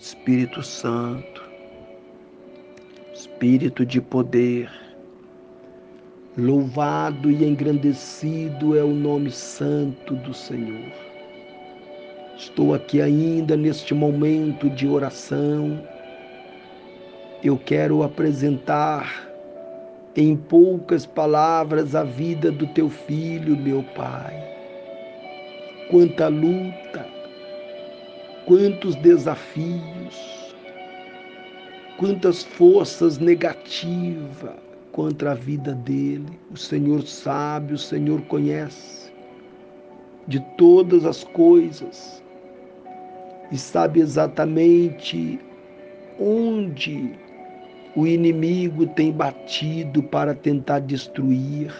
Espírito Santo, Espírito de poder, louvado e engrandecido é o nome santo do Senhor. Estou aqui ainda neste momento de oração. Eu quero apresentar em poucas palavras a vida do teu filho, meu Pai. Quanta luta, quantos desafios, quantas forças negativas contra a vida dele. O Senhor sabe, o Senhor conhece de todas as coisas e sabe exatamente onde o inimigo tem batido para tentar destruir.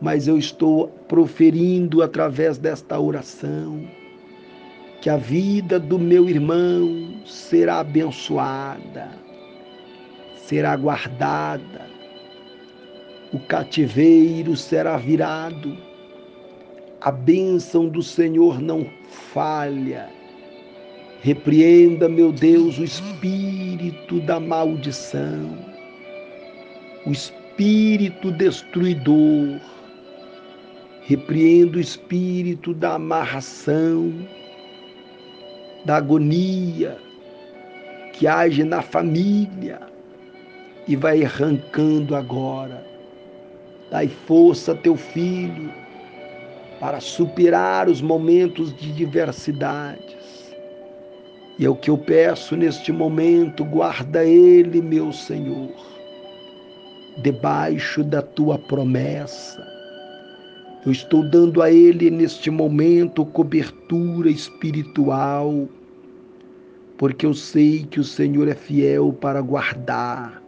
Mas eu estou proferindo através desta oração que a vida do meu irmão será abençoada, será guardada, o cativeiro será virado, a bênção do Senhor não falha. Repreenda, meu Deus, o espírito da maldição, o espírito destruidor. Repreenda o espírito da amarração, da agonia que age na família e vai arrancando agora. Dai força a teu filho para superar os momentos de diversidades. E é o que eu peço neste momento, guarda ele, meu Senhor, debaixo da tua promessa eu estou dando a Ele neste momento cobertura espiritual, porque eu sei que o Senhor é fiel para guardar,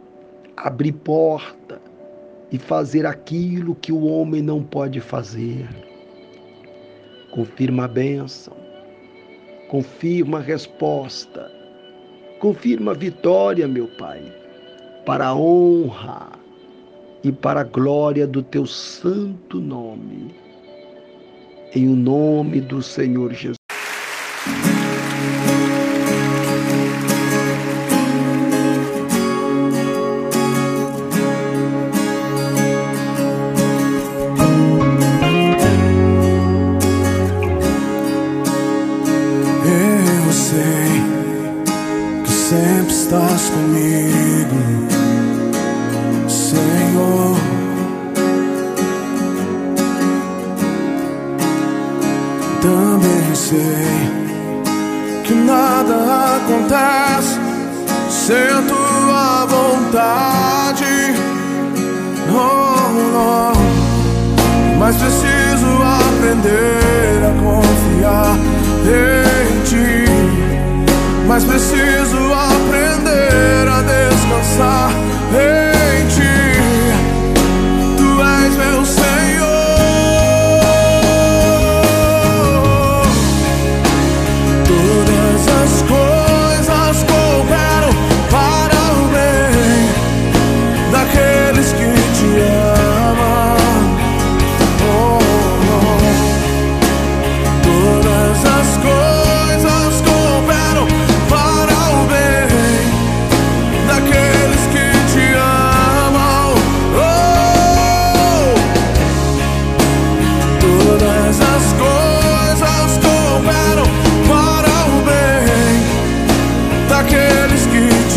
abrir porta e fazer aquilo que o homem não pode fazer. Confirma a bênção, confirma a resposta, confirma a vitória, meu Pai, para a honra e para a glória do teu santo nome. Em o nome do Senhor Jesus. Eu sei que sempre estás comigo Sei que nada acontece sem tua vontade. Oh, oh. Mas preciso aprender a confiar em ti. Mas preciso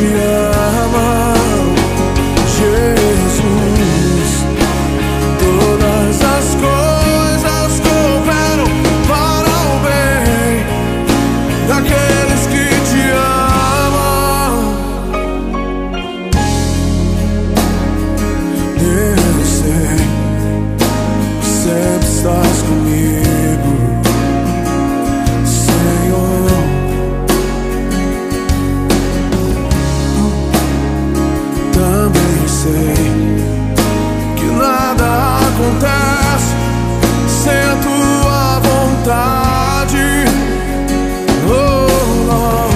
you. sei que nada acontece sem a tua vontade. Oh, oh, oh.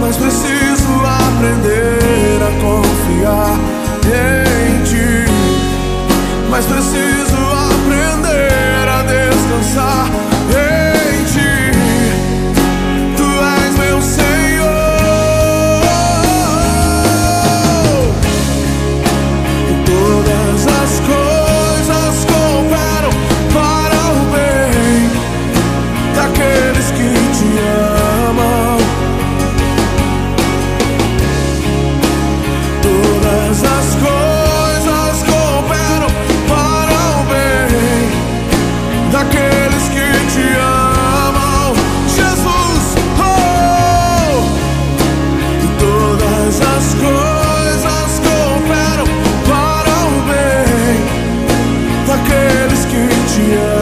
mas preciso aprender. aqueles que te amam.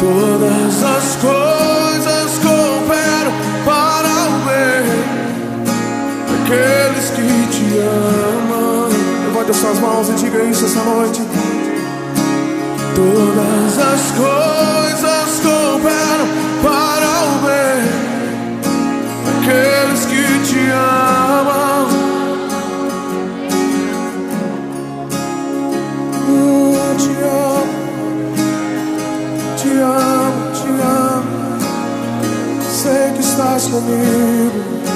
Todas as coisas cooperam para o bem daqueles que te amam. Levante as suas mãos e diga isso essa noite. Todas as coisas estás comigo.